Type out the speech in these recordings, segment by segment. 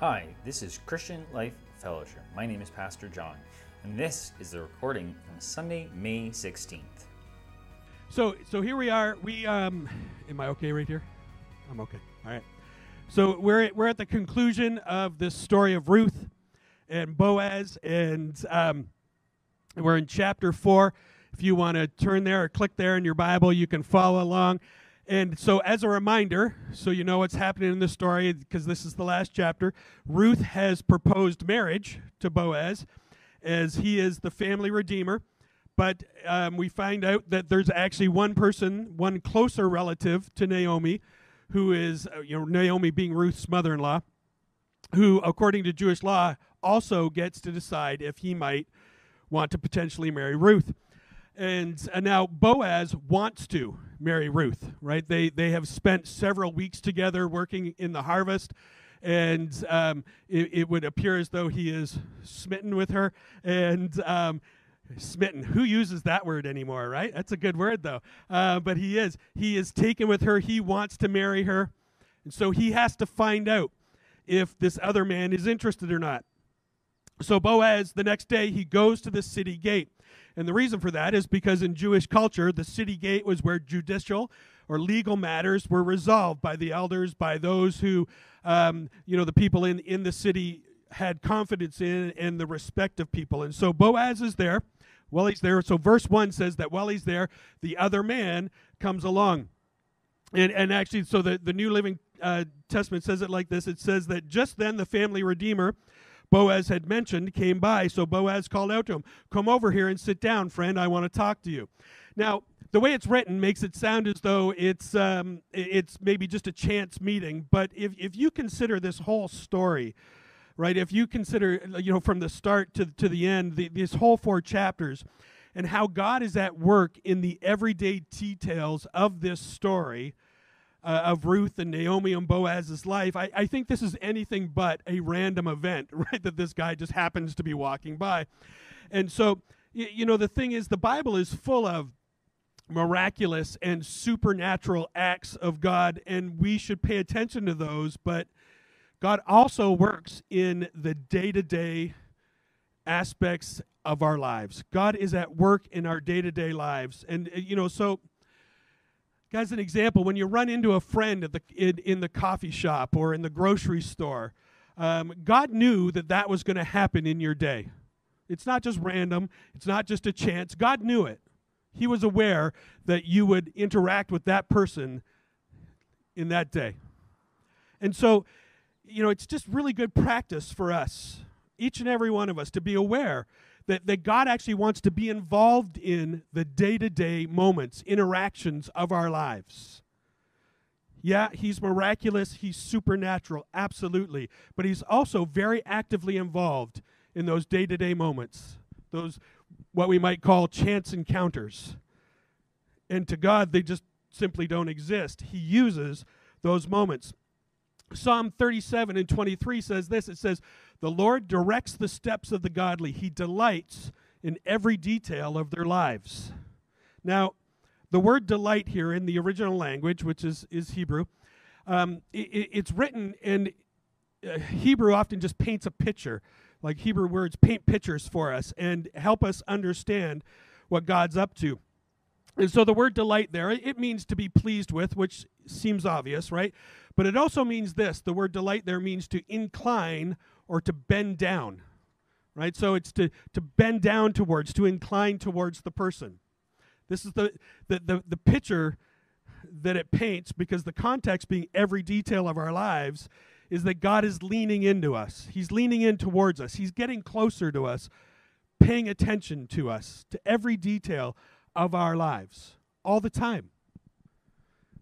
Hi, this is Christian Life Fellowship. My name is Pastor John, and this is the recording from Sunday, May 16th. So, so here we are. We um, am I okay right here? I'm okay. All right. So we're at, we're at the conclusion of this story of Ruth and Boaz, and um, we're in chapter four. If you want to turn there or click there in your Bible, you can follow along. And so, as a reminder, so you know what's happening in this story, because this is the last chapter, Ruth has proposed marriage to Boaz as he is the family redeemer. But um, we find out that there's actually one person, one closer relative to Naomi, who is, uh, you know, Naomi being Ruth's mother in law, who, according to Jewish law, also gets to decide if he might want to potentially marry Ruth. And, and now Boaz wants to marry Ruth, right? They, they have spent several weeks together working in the harvest and um, it, it, would appear as though he is smitten with her. And um, smitten, who uses that word anymore, right? That's a good word, though. Uh, but he is. He is taken with her. He wants to marry her. And so he has to find out if this other man is interested or not. So Boaz, the next day, he goes to the city gate. And the reason for that is because in Jewish culture, the city gate was where judicial or legal matters were resolved by the elders, by those who, um, you know, the people in, in the city had confidence in and the respect of people. And so Boaz is there. While he's there, so verse 1 says that while he's there, the other man comes along. And, and actually, so the, the New Living uh, Testament says it like this it says that just then the family redeemer Boaz had mentioned came by. So Boaz called out to him, Come over here and sit down, friend. I want to talk to you. Now, the way it's written makes it sound as though it's um, it's maybe just a chance meeting. But if, if you consider this whole story, right, if you consider, you know, from the start to, to the end, the, these whole four chapters, and how God is at work in the everyday details of this story, uh, of Ruth and Naomi and Boaz's life, I, I think this is anything but a random event, right? That this guy just happens to be walking by. And so, y- you know, the thing is, the Bible is full of miraculous and supernatural acts of God, and we should pay attention to those. But God also works in the day to day aspects of our lives. God is at work in our day to day lives. And, uh, you know, so Guys, an example, when you run into a friend at the, in, in the coffee shop or in the grocery store, um, God knew that that was going to happen in your day. It's not just random, it's not just a chance. God knew it. He was aware that you would interact with that person in that day. And so, you know, it's just really good practice for us, each and every one of us, to be aware that, that God actually wants to be involved in the day to day moments, interactions of our lives. Yeah, he's miraculous, he's supernatural, absolutely. But he's also very actively involved in those day to day moments, those what we might call chance encounters. And to God, they just simply don't exist. He uses those moments. Psalm 37 and 23 says this it says, The Lord directs the steps of the godly, He delights in every detail of their lives. Now, the word delight here in the original language, which is, is Hebrew, um, it, it's written, and uh, Hebrew often just paints a picture. Like Hebrew words paint pictures for us and help us understand what God's up to. And so the word delight there, it means to be pleased with, which seems obvious, right? But it also means this the word delight there means to incline or to bend down, right? So it's to, to bend down towards, to incline towards the person. This is the, the, the, the picture that it paints because the context being every detail of our lives is that God is leaning into us. He's leaning in towards us. He's getting closer to us, paying attention to us, to every detail of our lives all the time.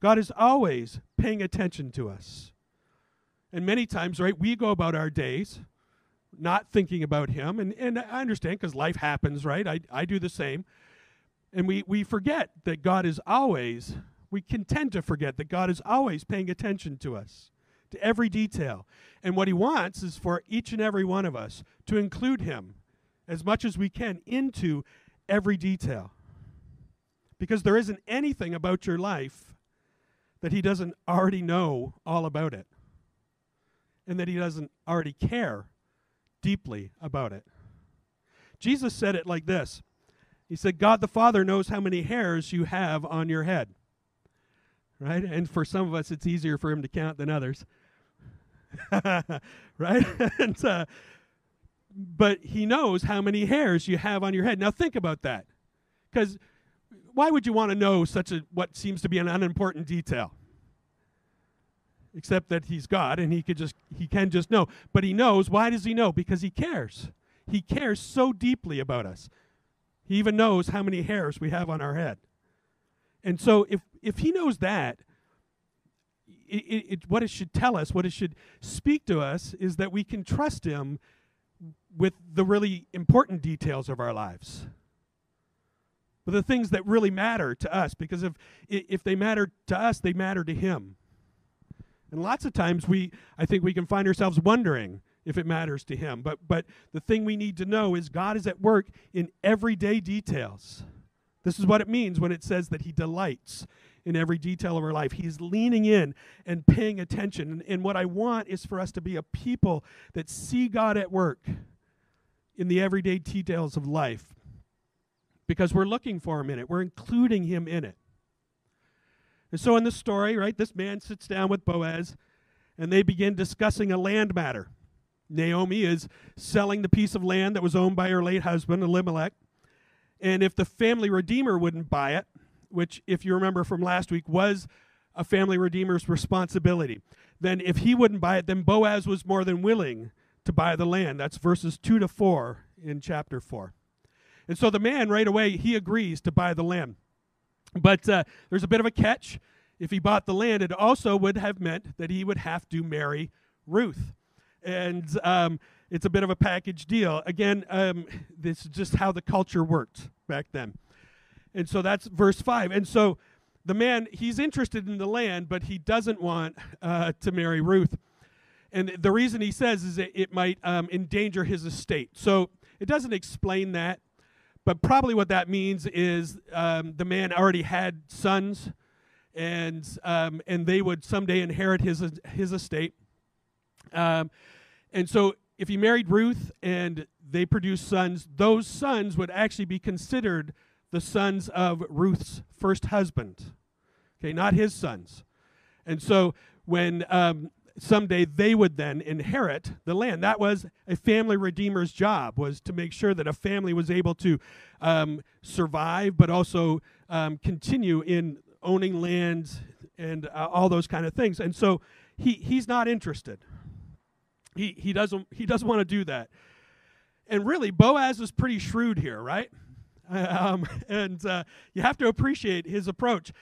God is always paying attention to us. And many times, right, we go about our days not thinking about Him. And, and I understand because life happens, right? I, I do the same. And we, we forget that God is always, we can tend to forget that God is always paying attention to us, to every detail. And what He wants is for each and every one of us to include Him as much as we can into every detail. Because there isn't anything about your life that he doesn't already know all about it. And that he doesn't already care deeply about it. Jesus said it like this He said, God the Father knows how many hairs you have on your head. Right? And for some of us, it's easier for him to count than others. right? and, uh, but he knows how many hairs you have on your head. Now think about that. Because why would you want to know such a what seems to be an unimportant detail? Except that he's God and he could just he can just know. But he knows. Why does he know? Because he cares. He cares so deeply about us. He even knows how many hairs we have on our head. And so if if he knows that, it, it, what it should tell us, what it should speak to us, is that we can trust him with the really important details of our lives but the things that really matter to us because if if they matter to us they matter to him and lots of times we i think we can find ourselves wondering if it matters to him. But but the thing we need to know is god is at work in everyday details. This is what it means when it says that he delights in every detail of our life. He's leaning in and paying attention. And, and what i want is for us to be a people that see god at work in the everyday details of life. Because we're looking for him in it. We're including him in it. And so in the story, right, this man sits down with Boaz and they begin discussing a land matter. Naomi is selling the piece of land that was owned by her late husband, Elimelech. And if the family redeemer wouldn't buy it, which, if you remember from last week, was a family redeemer's responsibility, then if he wouldn't buy it, then Boaz was more than willing to buy the land. That's verses 2 to 4 in chapter 4. And so the man right away, he agrees to buy the land. But uh, there's a bit of a catch. If he bought the land, it also would have meant that he would have to marry Ruth. And um, it's a bit of a package deal. Again, um, this is just how the culture worked back then. And so that's verse 5. And so the man, he's interested in the land, but he doesn't want uh, to marry Ruth. And the reason he says is it might um, endanger his estate. So it doesn't explain that. But probably what that means is um, the man already had sons, and um, and they would someday inherit his his estate. Um, and so, if he married Ruth and they produced sons, those sons would actually be considered the sons of Ruth's first husband. Okay, not his sons. And so, when um, someday they would then inherit the land. That was a family redeemer's job was to make sure that a family was able to um, survive, but also um, continue in owning land and uh, all those kind of things. And so he he's not interested. He he doesn't he doesn't want to do that. And really, Boaz is pretty shrewd here, right? Um, and uh, you have to appreciate his approach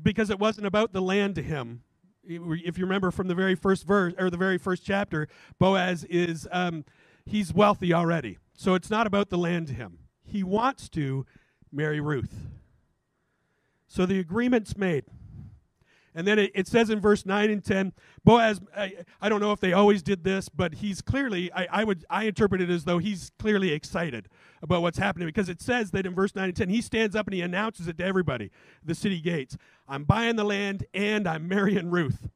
because it wasn't about the land to him if you remember from the very first verse or the very first chapter, Boaz is um, he's wealthy already, so it's not about the land to him. He wants to marry Ruth. So the agreement's made. And then it, it, says in verse 9 and 10, Boaz, I, I, don't know if they always did this, but he's clearly, I, I, would, I interpret it as though he's clearly excited about what's happening because it says that in verse 9 and 10, he stands up and he announces it to everybody, the city gates. I'm buying the land and I'm marrying Ruth.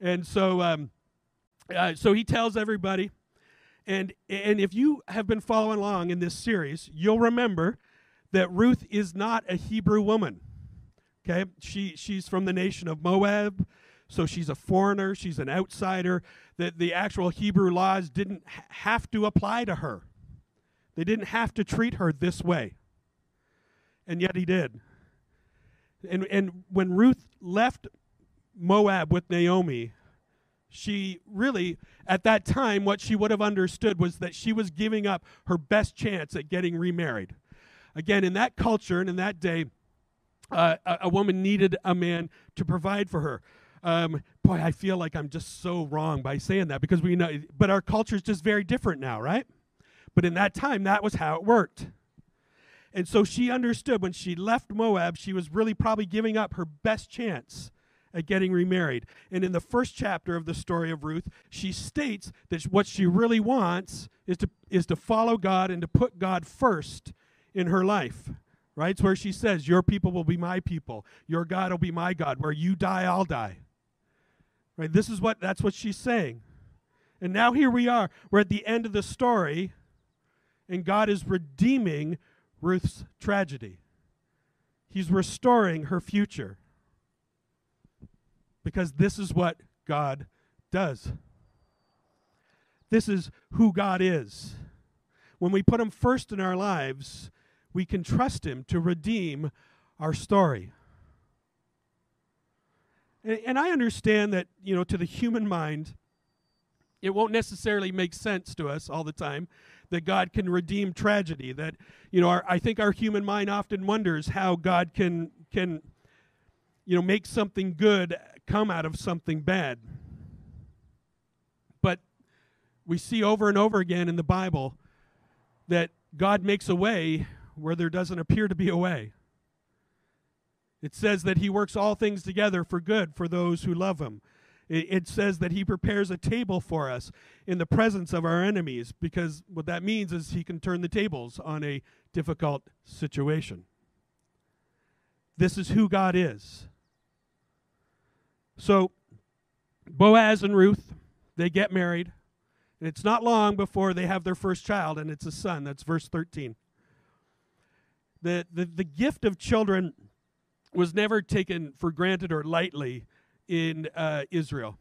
And so, um, uh, so he tells everybody. And, and if you have been following along in this series, you'll remember that Ruth is not a Hebrew woman. Okay, she she's from the nation of Moab, so she's a foreigner. She's an outsider. That the actual Hebrew laws didn't have to apply to her. They didn't have to treat her this way, and yet he did. And and when Ruth left Moab with Naomi, she really at that time what she would have understood was that she was giving up her best chance at getting remarried. Again, in that culture and in that day uh, a, a, woman needed a man to provide for her. Um, boy, I feel like I'm just so wrong by saying that because we know, but our culture is just very different now, right? But in that time, that was how it worked. And so she understood when she left Moab, she was really probably giving up her best chance at getting remarried. And in the first chapter of the story of Ruth, she states that what she really wants is to, is to follow God and to put God first in her life right? It's where she says, Your people will be my people, your God will be my God. Where you die, I'll die. Right? This is what that's what she's saying. And now here we are. We're at the end of the story, and God is redeeming Ruth's tragedy. He's restoring her future. Because this is what God does. This is who God is. When we put Him first in our lives, we can trust Him to redeem our story. And, and I understand that, you know, to the human mind, it won't necessarily make sense to us all the time that God can redeem tragedy. That you know, our, I think our human mind often wonders how God can can you know make something good come out of something bad. But we see over and over again in the Bible that God makes a way where there doesn't appear to be a way. It says that he works all things together for good for those who love him. It, says that he prepares a table for us in the presence of our enemies because what that means is he can turn the tables on a difficult situation. This is who God is. So, Boaz and Ruth, they get married. And it's not long before they have their first child, and it's a son. That's verse 13. The, the, the gift of children was never taken for granted or lightly in uh, Israel.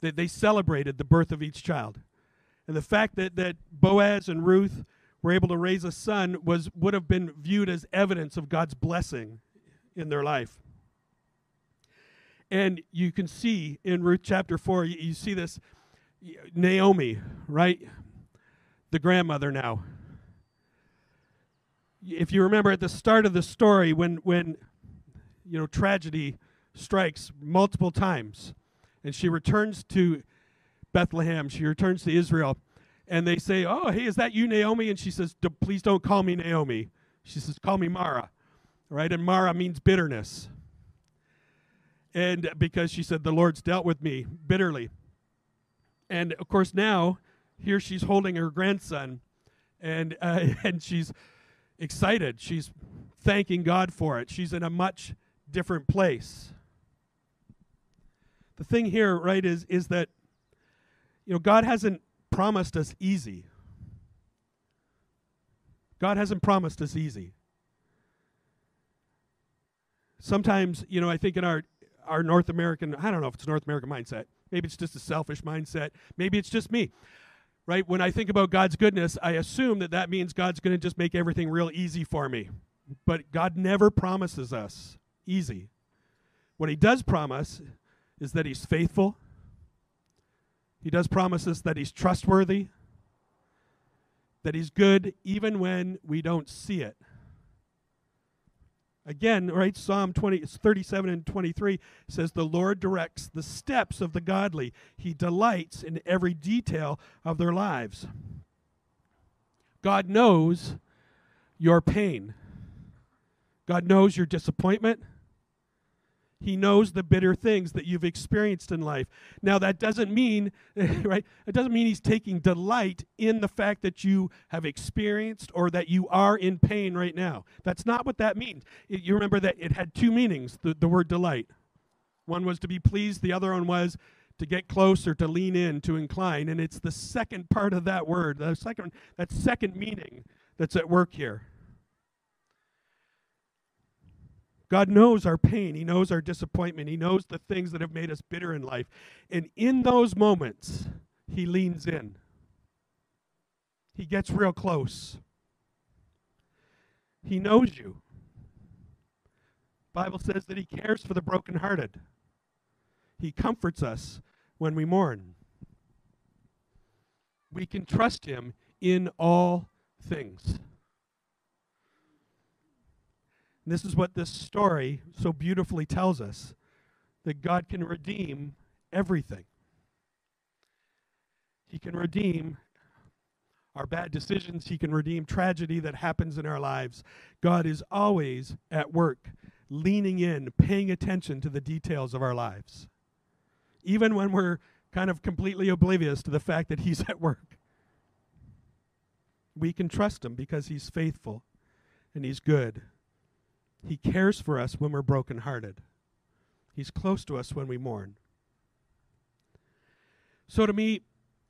That they celebrated the birth of each child. And the fact that, that Boaz and Ruth were able to raise a son was would have been viewed as evidence of God's blessing in their life. And you can see in Ruth chapter 4, you, you see this Naomi, right? The grandmother now. If you remember at the start of the story, when, when you know, tragedy strikes multiple times. And she returns to Bethlehem. She returns to Israel. And they say, Oh, hey, is that you, Naomi? And she says, Please don't call me Naomi. She says, Call me Mara. Right? And Mara means bitterness. And because she said, The Lord's dealt with me bitterly. And of course, now, here she's holding her grandson. And, uh, and she's excited. She's thanking God for it. She's in a much different place the thing here, right, is is that you know God hasn't promised us easy. God hasn't promised us easy. Sometimes, you know, I think in our our North American, I don't know if it's North American mindset. Maybe it's just a selfish mindset. Maybe it's just me. Right? When I think about God's goodness, I assume that that means God's going to just make everything real easy for me. But God never promises us easy. What he does promise is that he's faithful. He does promise us that he's trustworthy, that he's good even when we don't see it. Again, right, Psalm 20, 37 and 23 says, The Lord directs the steps of the godly. He delights in every detail of their lives. God knows your pain. God knows your disappointment. He knows the bitter things that you've experienced in life. Now, that doesn't mean, right? It doesn't mean he's taking delight in the fact that you have experienced or that you are in pain right now. That's not what that means. It, you remember that it had two meanings the, the word delight. One was to be pleased, the other one was to get closer, to lean in, to incline. And it's the second part of that word, the second, that second meaning that's at work here. God knows our pain. He knows our disappointment. He knows the things that have made us bitter in life. And in those moments, He leans in. He gets real close. He knows you. Bible says that he cares for the brokenhearted. He comforts us when we mourn. We can trust him in all things. And this is what this story so beautifully tells us that God can redeem everything. He can redeem our bad decisions, He can redeem tragedy that happens in our lives. God is always at work, leaning in, paying attention to the details of our lives, even when we're kind of completely oblivious to the fact that He's at work. We can trust Him because He's faithful and He's good. He cares for us when we're brokenhearted. He's close to us when we mourn. So to me,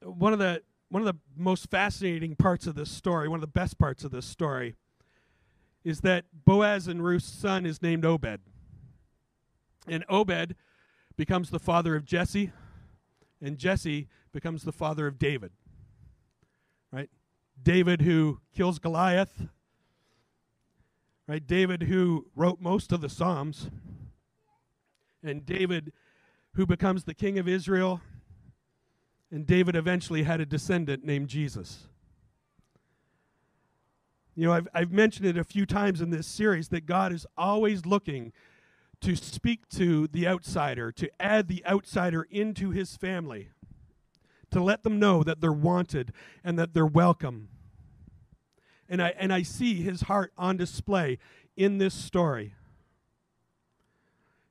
one of the one of the most fascinating parts of this story, one of the best parts of this story, is that Boaz and Ruth's son is named Obed. And Obed becomes the father of Jesse, and Jesse becomes the father of David. Right? David who kills Goliath. Right? David who wrote most of the Psalms. And David who becomes the king of Israel and David eventually had a descendant named Jesus. You know, I've, I've mentioned it a few times in this series that God is always looking to speak to the outsider, to add the outsider into his family, to let them know that they're wanted and that they're welcome. And I, and I see his heart on display in this story.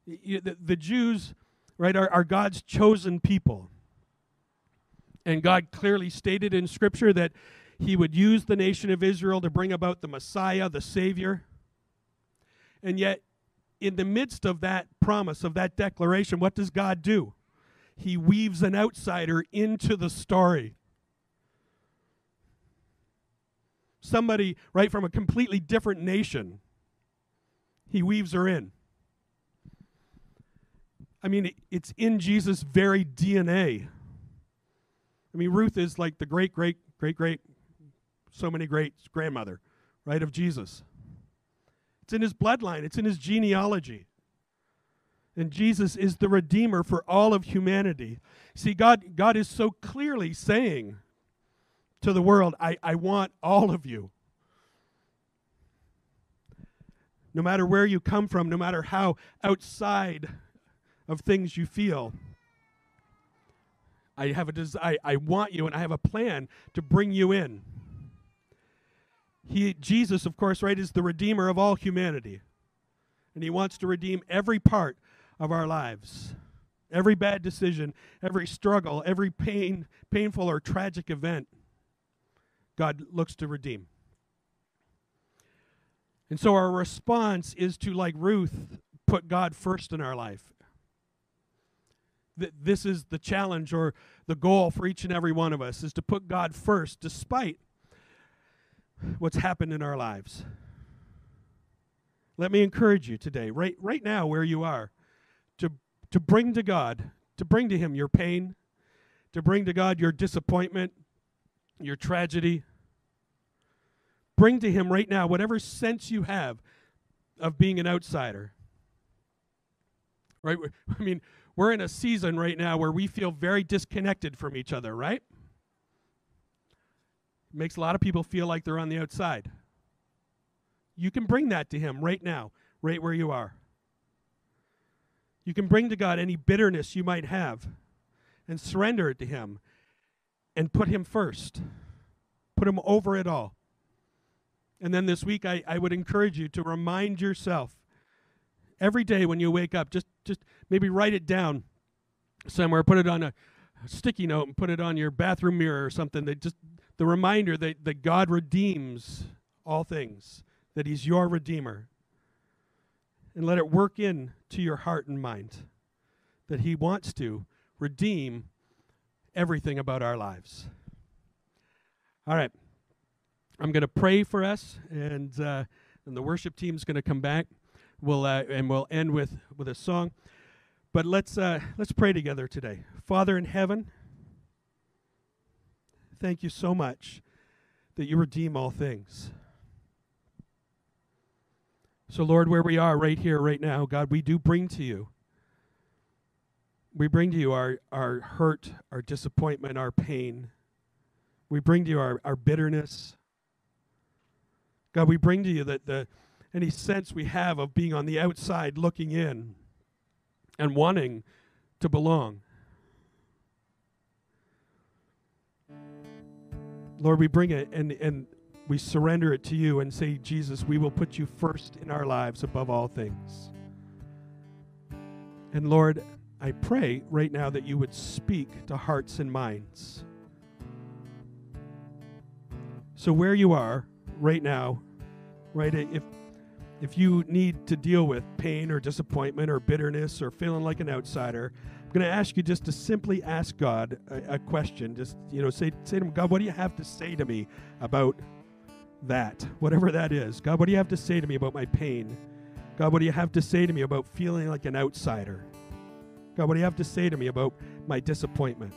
The, the Jews, right, are, are God's chosen people. And God clearly stated in Scripture that He would use the nation of Israel to bring about the Messiah, the Savior. And yet, in the midst of that promise, of that declaration, what does God do? He weaves an outsider into the story. Somebody, right, from a completely different nation. He weaves her in. I mean, it's in Jesus' very DNA. I mean, Ruth is like the great, great, great, great, so many great grandmother, right, of Jesus. It's in his bloodline, it's in his genealogy. And Jesus is the Redeemer for all of humanity. See, God, God is so clearly saying to the world, I, I want all of you. No matter where you come from, no matter how outside of things you feel, I have a des- I, I want you and I have a plan to bring you in. He Jesus, of course, right, is the redeemer of all humanity. And he wants to redeem every part of our lives. Every bad decision, every struggle, every pain, painful or tragic event, God looks to redeem. And so our response is to, like Ruth, put God first in our life th- this is the challenge or the goal for each and every one of us is to put God first despite what's happened in our lives. Let me encourage you today, right right now where you are, to to bring to God, to bring to him your pain, to bring to God your disappointment, your tragedy. Bring to him right now whatever sense you have of being an outsider. Right? I mean, we're in a season right now where we feel very disconnected from each other, right? Makes a lot of people feel like they're on the outside. You can bring that to Him right now, right where you are. You can bring to God any bitterness you might have and surrender it to Him and put Him first. Put Him over it all. And then this week, I, I would encourage you to remind yourself every day when you wake up, just just maybe write it down somewhere, put it on a sticky note and put it on your bathroom mirror or something. That just the reminder that, that God redeems all things, that He's your Redeemer. And let it work in to your heart and mind that He wants to redeem everything about our lives. All right. I'm going to pray for us, and, uh, and the worship team's going to come back. We'll uh, and we'll end with with a song. But let's uh, let's pray together today. Father in heaven, thank you so much that you redeem all things. So Lord, where we are right here, right now, God, we do bring to you. We bring to you our, our hurt, our disappointment, our pain. We bring to you our, our bitterness. God, we bring to you that the any sense we have of being on the outside looking in and wanting to belong. Lord, we bring it and, and we surrender it to you and say, Jesus, we will put you first in our lives above all things. And Lord, I pray right now that you would speak to hearts and minds. So, where you are right now, right, if, if you need to deal with pain or disappointment or bitterness or feeling like an outsider, I'm going to ask you just to simply ask God a, a, question. Just, you know, say, say to him, God, what do you have to say to me about that? Whatever that is. God, what do you have to say to me about my pain? God, what do you have to say to me about feeling like an outsider? God, what do you have to say to me about my disappointment?